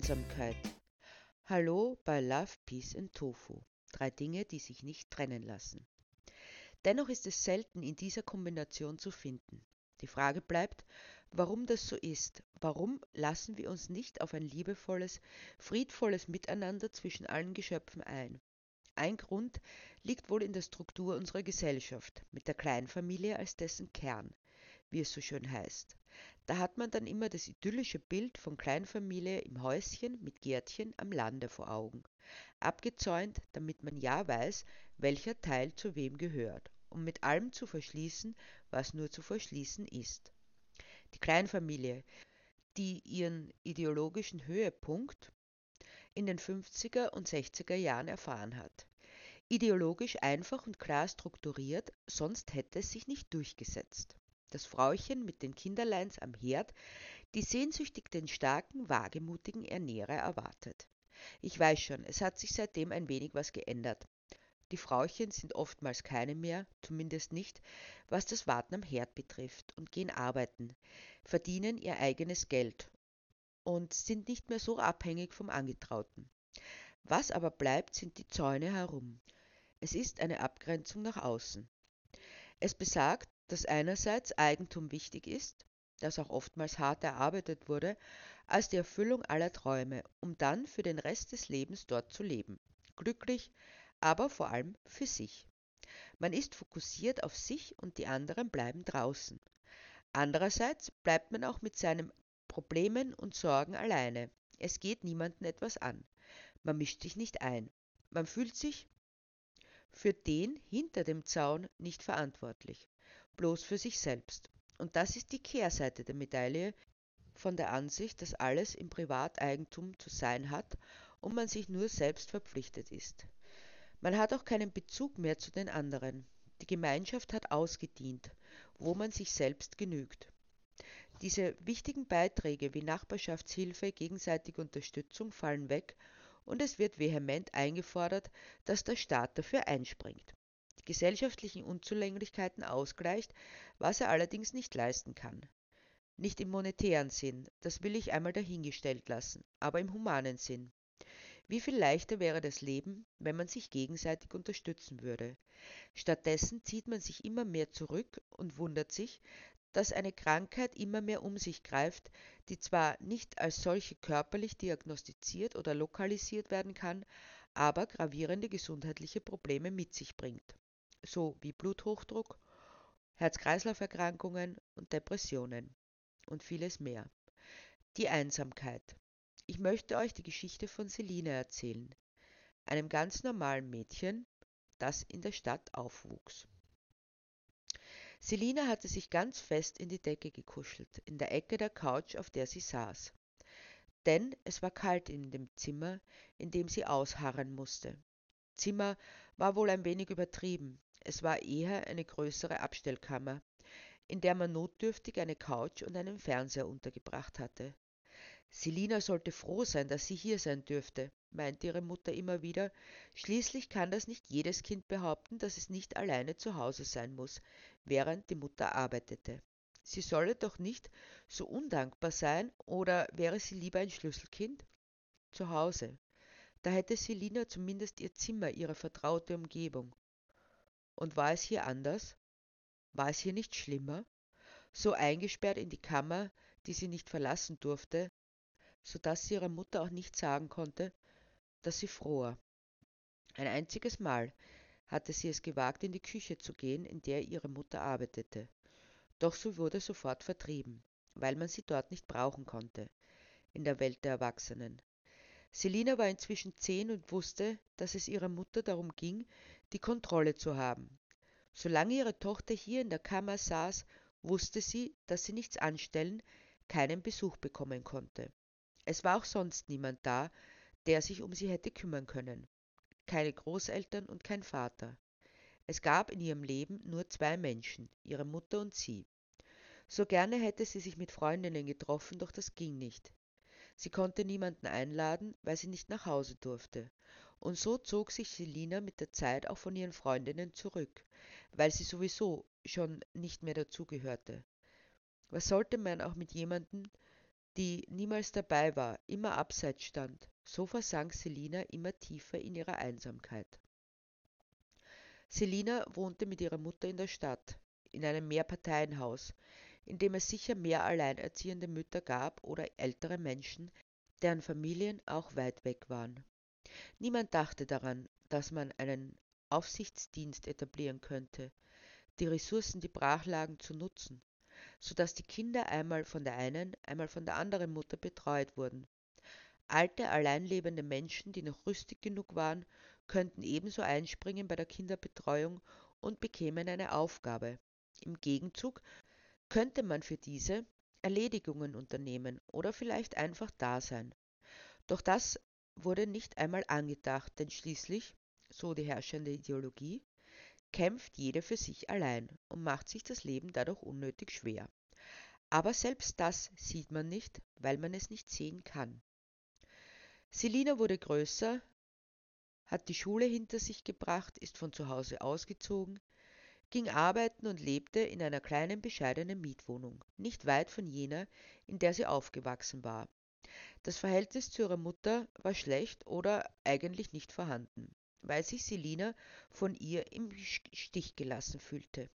Einsamkeit. Hallo bei Love, Peace and Tofu. Drei Dinge, die sich nicht trennen lassen. Dennoch ist es selten in dieser Kombination zu finden. Die Frage bleibt, warum das so ist. Warum lassen wir uns nicht auf ein liebevolles, friedvolles Miteinander zwischen allen Geschöpfen ein? Ein Grund liegt wohl in der Struktur unserer Gesellschaft, mit der Kleinfamilie als dessen Kern, wie es so schön heißt. Da hat man dann immer das idyllische Bild von Kleinfamilie im Häuschen mit Gärtchen am Lande vor Augen, abgezäunt, damit man ja weiß, welcher Teil zu wem gehört, um mit allem zu verschließen, was nur zu verschließen ist. Die Kleinfamilie, die ihren ideologischen Höhepunkt in den 50er und 60er Jahren erfahren hat. Ideologisch einfach und klar strukturiert, sonst hätte es sich nicht durchgesetzt. Das Frauchen mit den Kinderleins am Herd, die sehnsüchtig den starken, wagemutigen Ernährer erwartet. Ich weiß schon, es hat sich seitdem ein wenig was geändert. Die Frauchen sind oftmals keine mehr, zumindest nicht, was das Warten am Herd betrifft, und gehen arbeiten, verdienen ihr eigenes Geld und sind nicht mehr so abhängig vom Angetrauten. Was aber bleibt, sind die Zäune herum. Es ist eine Abgrenzung nach außen. Es besagt, dass einerseits Eigentum wichtig ist, das auch oftmals hart erarbeitet wurde, als die Erfüllung aller Träume, um dann für den Rest des Lebens dort zu leben. Glücklich, aber vor allem für sich. Man ist fokussiert auf sich und die anderen bleiben draußen. Andererseits bleibt man auch mit seinen Problemen und Sorgen alleine. Es geht niemanden etwas an. Man mischt sich nicht ein. Man fühlt sich für den hinter dem Zaun nicht verantwortlich, bloß für sich selbst. Und das ist die Kehrseite der Medaille von der Ansicht, dass alles im Privateigentum zu sein hat und man sich nur selbst verpflichtet ist. Man hat auch keinen Bezug mehr zu den anderen. Die Gemeinschaft hat ausgedient, wo man sich selbst genügt. Diese wichtigen Beiträge wie Nachbarschaftshilfe, gegenseitige Unterstützung fallen weg und es wird vehement eingefordert, dass der Staat dafür einspringt, gesellschaftlichen Unzulänglichkeiten ausgleicht, was er allerdings nicht leisten kann. Nicht im monetären Sinn, das will ich einmal dahingestellt lassen, aber im humanen Sinn. Wie viel leichter wäre das Leben, wenn man sich gegenseitig unterstützen würde. Stattdessen zieht man sich immer mehr zurück und wundert sich, dass eine Krankheit immer mehr um sich greift, die zwar nicht als solche körperlich diagnostiziert oder lokalisiert werden kann, aber gravierende gesundheitliche Probleme mit sich bringt, so wie Bluthochdruck, Herz-Kreislauf-Erkrankungen und Depressionen und vieles mehr. Die Einsamkeit. Ich möchte euch die Geschichte von Selina erzählen, einem ganz normalen Mädchen, das in der Stadt aufwuchs. Selina hatte sich ganz fest in die Decke gekuschelt, in der Ecke der Couch, auf der sie saß. Denn es war kalt in dem Zimmer, in dem sie ausharren musste. Zimmer war wohl ein wenig übertrieben, es war eher eine größere Abstellkammer, in der man notdürftig eine Couch und einen Fernseher untergebracht hatte. Selina sollte froh sein, dass sie hier sein dürfte, meinte ihre Mutter immer wieder. Schließlich kann das nicht jedes Kind behaupten, dass es nicht alleine zu Hause sein muss, während die Mutter arbeitete. Sie solle doch nicht so undankbar sein, oder wäre sie lieber ein Schlüsselkind? Zu Hause. Da hätte Selina zumindest ihr Zimmer, ihre vertraute Umgebung. Und war es hier anders? War es hier nicht schlimmer? So eingesperrt in die Kammer, die sie nicht verlassen durfte, so dass sie ihrer Mutter auch nicht sagen konnte, dass sie fror. Ein einziges Mal hatte sie es gewagt, in die Küche zu gehen, in der ihre Mutter arbeitete. Doch sie wurde sofort vertrieben, weil man sie dort nicht brauchen konnte, in der Welt der Erwachsenen. Selina war inzwischen zehn und wusste, dass es ihrer Mutter darum ging, die Kontrolle zu haben. Solange ihre Tochter hier in der Kammer saß, wusste sie, dass sie nichts anstellen, keinen Besuch bekommen konnte. Es war auch sonst niemand da, der sich um sie hätte kümmern können. Keine Großeltern und kein Vater. Es gab in ihrem Leben nur zwei Menschen, ihre Mutter und sie. So gerne hätte sie sich mit Freundinnen getroffen, doch das ging nicht. Sie konnte niemanden einladen, weil sie nicht nach Hause durfte. Und so zog sich Selina mit der Zeit auch von ihren Freundinnen zurück, weil sie sowieso schon nicht mehr dazugehörte. Was sollte man auch mit jemandem, die niemals dabei war, immer abseits stand, so versank Selina immer tiefer in ihre Einsamkeit. Selina wohnte mit ihrer Mutter in der Stadt, in einem Mehrparteienhaus, in dem es sicher mehr alleinerziehende Mütter gab oder ältere Menschen, deren Familien auch weit weg waren. Niemand dachte daran, dass man einen Aufsichtsdienst etablieren könnte, die Ressourcen, die brachlagen, zu nutzen, so dass die Kinder einmal von der einen, einmal von der anderen Mutter betreut wurden. Alte, alleinlebende Menschen, die noch rüstig genug waren, könnten ebenso einspringen bei der Kinderbetreuung und bekämen eine Aufgabe. Im Gegenzug könnte man für diese Erledigungen unternehmen oder vielleicht einfach da sein. Doch das wurde nicht einmal angedacht, denn schließlich, so die herrschende Ideologie, kämpft jede für sich allein und macht sich das Leben dadurch unnötig schwer. Aber selbst das sieht man nicht, weil man es nicht sehen kann. Selina wurde größer, hat die Schule hinter sich gebracht, ist von zu Hause ausgezogen, ging arbeiten und lebte in einer kleinen bescheidenen Mietwohnung, nicht weit von jener, in der sie aufgewachsen war. Das Verhältnis zu ihrer Mutter war schlecht oder eigentlich nicht vorhanden, weil sich Selina von ihr im Stich gelassen fühlte.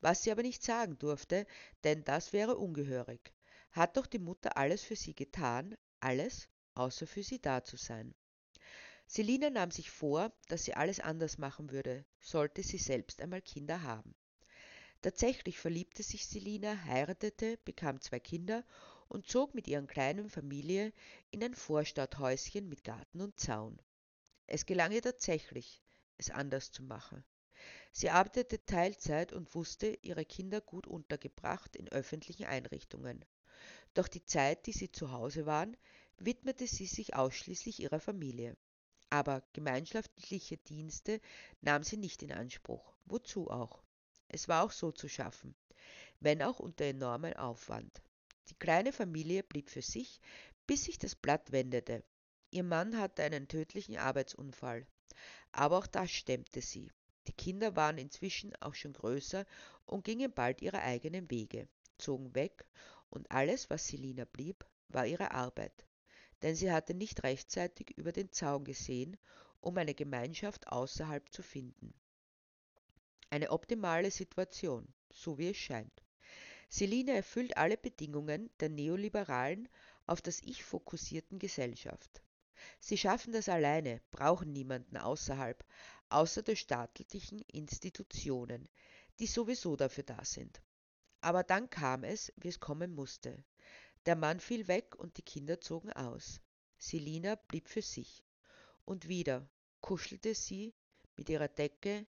Was sie aber nicht sagen durfte, denn das wäre ungehörig. Hat doch die Mutter alles für sie getan, alles, außer für sie da zu sein. Selina nahm sich vor, dass sie alles anders machen würde, sollte sie selbst einmal Kinder haben. Tatsächlich verliebte sich Selina, heiratete, bekam zwei Kinder und zog mit ihren kleinen Familie in ein Vorstadthäuschen mit Garten und Zaun. Es gelang ihr tatsächlich, es anders zu machen. Sie arbeitete Teilzeit und wusste ihre Kinder gut untergebracht in öffentlichen Einrichtungen. Doch die Zeit, die sie zu Hause waren, widmete sie sich ausschließlich ihrer Familie. Aber gemeinschaftliche Dienste nahm sie nicht in Anspruch. Wozu auch? Es war auch so zu schaffen, wenn auch unter enormem Aufwand. Die kleine Familie blieb für sich, bis sich das Blatt wendete. Ihr Mann hatte einen tödlichen Arbeitsunfall. Aber auch das stemmte sie. Die Kinder waren inzwischen auch schon größer und gingen bald ihre eigenen Wege, zogen weg, und alles, was Selina blieb, war ihre Arbeit denn sie hatte nicht rechtzeitig über den Zaun gesehen, um eine Gemeinschaft außerhalb zu finden. Eine optimale Situation, so wie es scheint. Selina erfüllt alle Bedingungen der neoliberalen, auf das Ich fokussierten Gesellschaft. Sie schaffen das alleine, brauchen niemanden außerhalb, außer der staatlichen Institutionen, die sowieso dafür da sind. Aber dann kam es, wie es kommen musste. Der Mann fiel weg und die Kinder zogen aus. Selina blieb für sich. Und wieder kuschelte sie mit ihrer Decke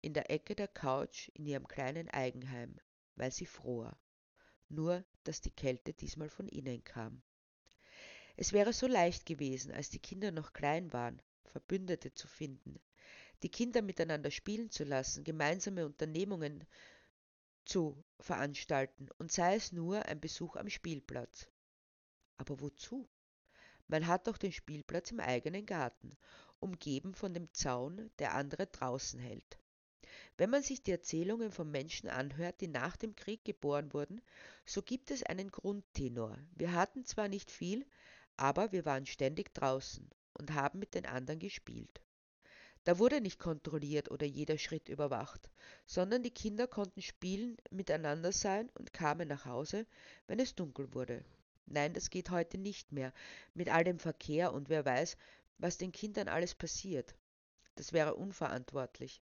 in der Ecke der Couch in ihrem kleinen Eigenheim, weil sie fror. Nur, dass die Kälte diesmal von innen kam. Es wäre so leicht gewesen, als die Kinder noch klein waren, Verbündete zu finden, die Kinder miteinander spielen zu lassen, gemeinsame Unternehmungen zu veranstalten und sei es nur ein Besuch am Spielplatz. Aber wozu? Man hat doch den Spielplatz im eigenen Garten, umgeben von dem Zaun, der andere draußen hält. Wenn man sich die Erzählungen von Menschen anhört, die nach dem Krieg geboren wurden, so gibt es einen Grundtenor. Wir hatten zwar nicht viel, aber wir waren ständig draußen und haben mit den anderen gespielt. Da wurde nicht kontrolliert oder jeder Schritt überwacht, sondern die Kinder konnten spielen, miteinander sein und kamen nach Hause, wenn es dunkel wurde. Nein, das geht heute nicht mehr, mit all dem Verkehr und wer weiß, was den Kindern alles passiert. Das wäre unverantwortlich.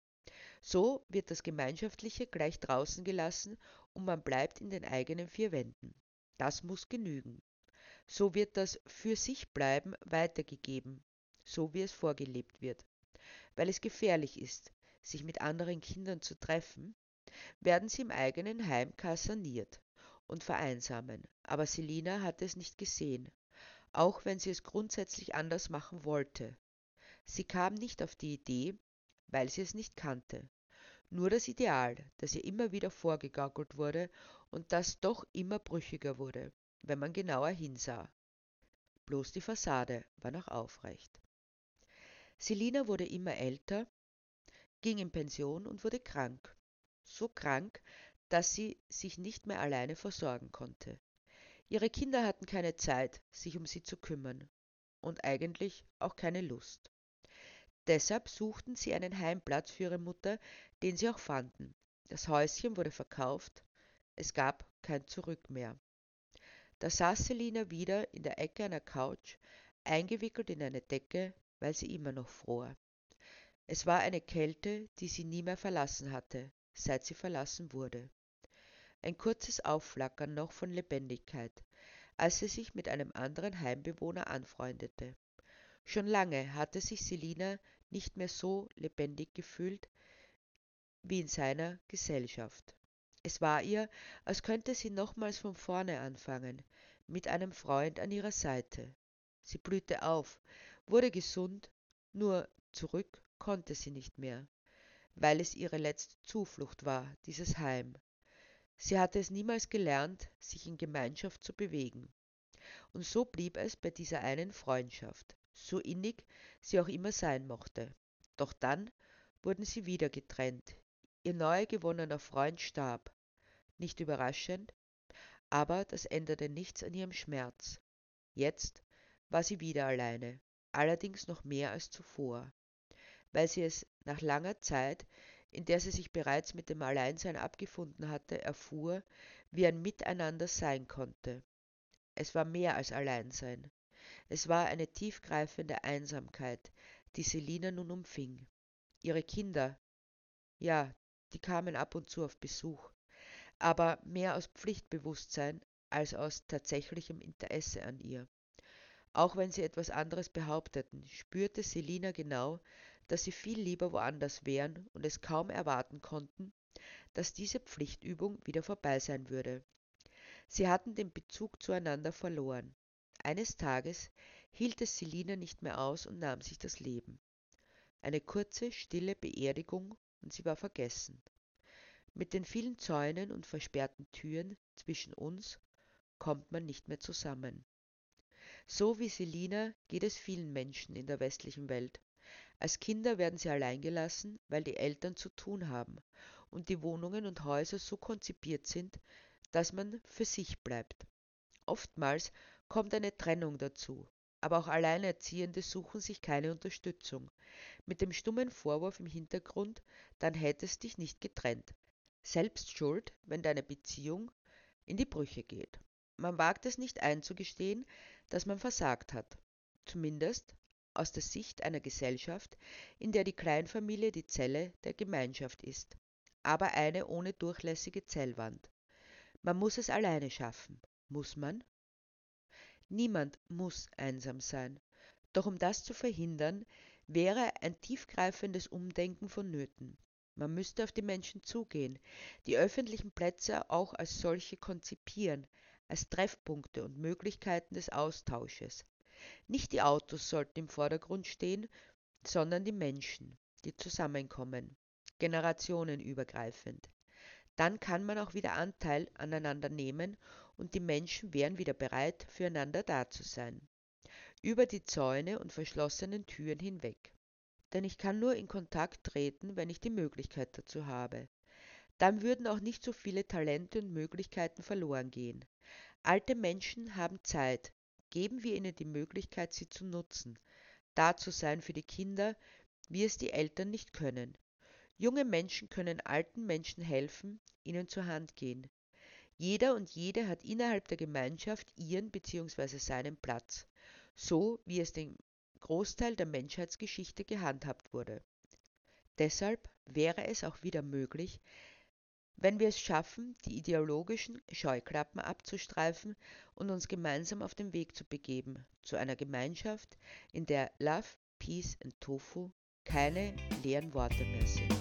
So wird das Gemeinschaftliche gleich draußen gelassen und man bleibt in den eigenen vier Wänden. Das muss genügen. So wird das für sich bleiben weitergegeben, so wie es vorgelebt wird weil es gefährlich ist, sich mit anderen Kindern zu treffen, werden sie im eigenen Heim kaserniert und vereinsamen. Aber Selina hat es nicht gesehen, auch wenn sie es grundsätzlich anders machen wollte. Sie kam nicht auf die Idee, weil sie es nicht kannte. Nur das Ideal, das ihr immer wieder vorgegaukelt wurde und das doch immer brüchiger wurde, wenn man genauer hinsah. Bloß die Fassade war noch aufrecht. Selina wurde immer älter, ging in Pension und wurde krank. So krank, dass sie sich nicht mehr alleine versorgen konnte. Ihre Kinder hatten keine Zeit, sich um sie zu kümmern und eigentlich auch keine Lust. Deshalb suchten sie einen Heimplatz für ihre Mutter, den sie auch fanden. Das Häuschen wurde verkauft, es gab kein Zurück mehr. Da saß Selina wieder in der Ecke einer Couch, eingewickelt in eine Decke, weil sie immer noch fror. Es war eine Kälte, die sie nie mehr verlassen hatte, seit sie verlassen wurde. Ein kurzes Aufflackern noch von Lebendigkeit, als sie sich mit einem anderen Heimbewohner anfreundete. Schon lange hatte sich Selina nicht mehr so lebendig gefühlt wie in seiner Gesellschaft. Es war ihr, als könnte sie nochmals von vorne anfangen, mit einem Freund an ihrer Seite. Sie blühte auf, wurde gesund, nur zurück konnte sie nicht mehr, weil es ihre letzte Zuflucht war, dieses Heim. Sie hatte es niemals gelernt, sich in Gemeinschaft zu bewegen. Und so blieb es bei dieser einen Freundschaft, so innig sie auch immer sein mochte. Doch dann wurden sie wieder getrennt, Ihr neu gewonnener Freund starb. Nicht überraschend, aber das änderte nichts an ihrem Schmerz. Jetzt war sie wieder alleine, allerdings noch mehr als zuvor, weil sie es nach langer Zeit, in der sie sich bereits mit dem Alleinsein abgefunden hatte, erfuhr, wie ein Miteinander sein konnte. Es war mehr als Alleinsein. Es war eine tiefgreifende Einsamkeit, die Selina nun umfing. Ihre Kinder, ja, die kamen ab und zu auf Besuch, aber mehr aus Pflichtbewusstsein als aus tatsächlichem Interesse an ihr. Auch wenn sie etwas anderes behaupteten, spürte Selina genau, dass sie viel lieber woanders wären und es kaum erwarten konnten, dass diese Pflichtübung wieder vorbei sein würde. Sie hatten den Bezug zueinander verloren. Eines Tages hielt es Selina nicht mehr aus und nahm sich das Leben. Eine kurze, stille Beerdigung und sie war vergessen. Mit den vielen Zäunen und versperrten Türen zwischen uns kommt man nicht mehr zusammen. So wie Selina geht es vielen Menschen in der westlichen Welt. Als Kinder werden sie allein gelassen, weil die Eltern zu tun haben und die Wohnungen und Häuser so konzipiert sind, dass man für sich bleibt. Oftmals kommt eine Trennung dazu, aber auch Alleinerziehende suchen sich keine Unterstützung. Mit dem stummen Vorwurf im Hintergrund, dann hättest dich nicht getrennt. Selbst schuld, wenn deine Beziehung in die Brüche geht. Man wagt es nicht einzugestehen, dass man versagt hat. Zumindest aus der Sicht einer Gesellschaft, in der die Kleinfamilie die Zelle der Gemeinschaft ist, aber eine ohne durchlässige Zellwand. Man muss es alleine schaffen. Muss man? Niemand muss einsam sein. Doch um das zu verhindern, wäre ein tiefgreifendes Umdenken vonnöten. Man müsste auf die Menschen zugehen, die öffentlichen Plätze auch als solche konzipieren, als Treffpunkte und Möglichkeiten des Austausches. Nicht die Autos sollten im Vordergrund stehen, sondern die Menschen, die zusammenkommen, generationenübergreifend. Dann kann man auch wieder Anteil aneinander nehmen und die Menschen wären wieder bereit, füreinander da zu sein. Über die Zäune und verschlossenen Türen hinweg. Denn ich kann nur in Kontakt treten, wenn ich die Möglichkeit dazu habe. Dann würden auch nicht so viele Talente und Möglichkeiten verloren gehen. Alte Menschen haben Zeit. Geben wir ihnen die Möglichkeit, sie zu nutzen. Da zu sein für die Kinder, wie es die Eltern nicht können. Junge Menschen können alten Menschen helfen, ihnen zur Hand gehen. Jeder und jede hat innerhalb der Gemeinschaft ihren bzw. seinen Platz, so wie es den Großteil der Menschheitsgeschichte gehandhabt wurde. Deshalb wäre es auch wieder möglich, wenn wir es schaffen, die ideologischen Scheuklappen abzustreifen und uns gemeinsam auf den Weg zu begeben, zu einer Gemeinschaft, in der Love, Peace and Tofu keine leeren Worte mehr sind.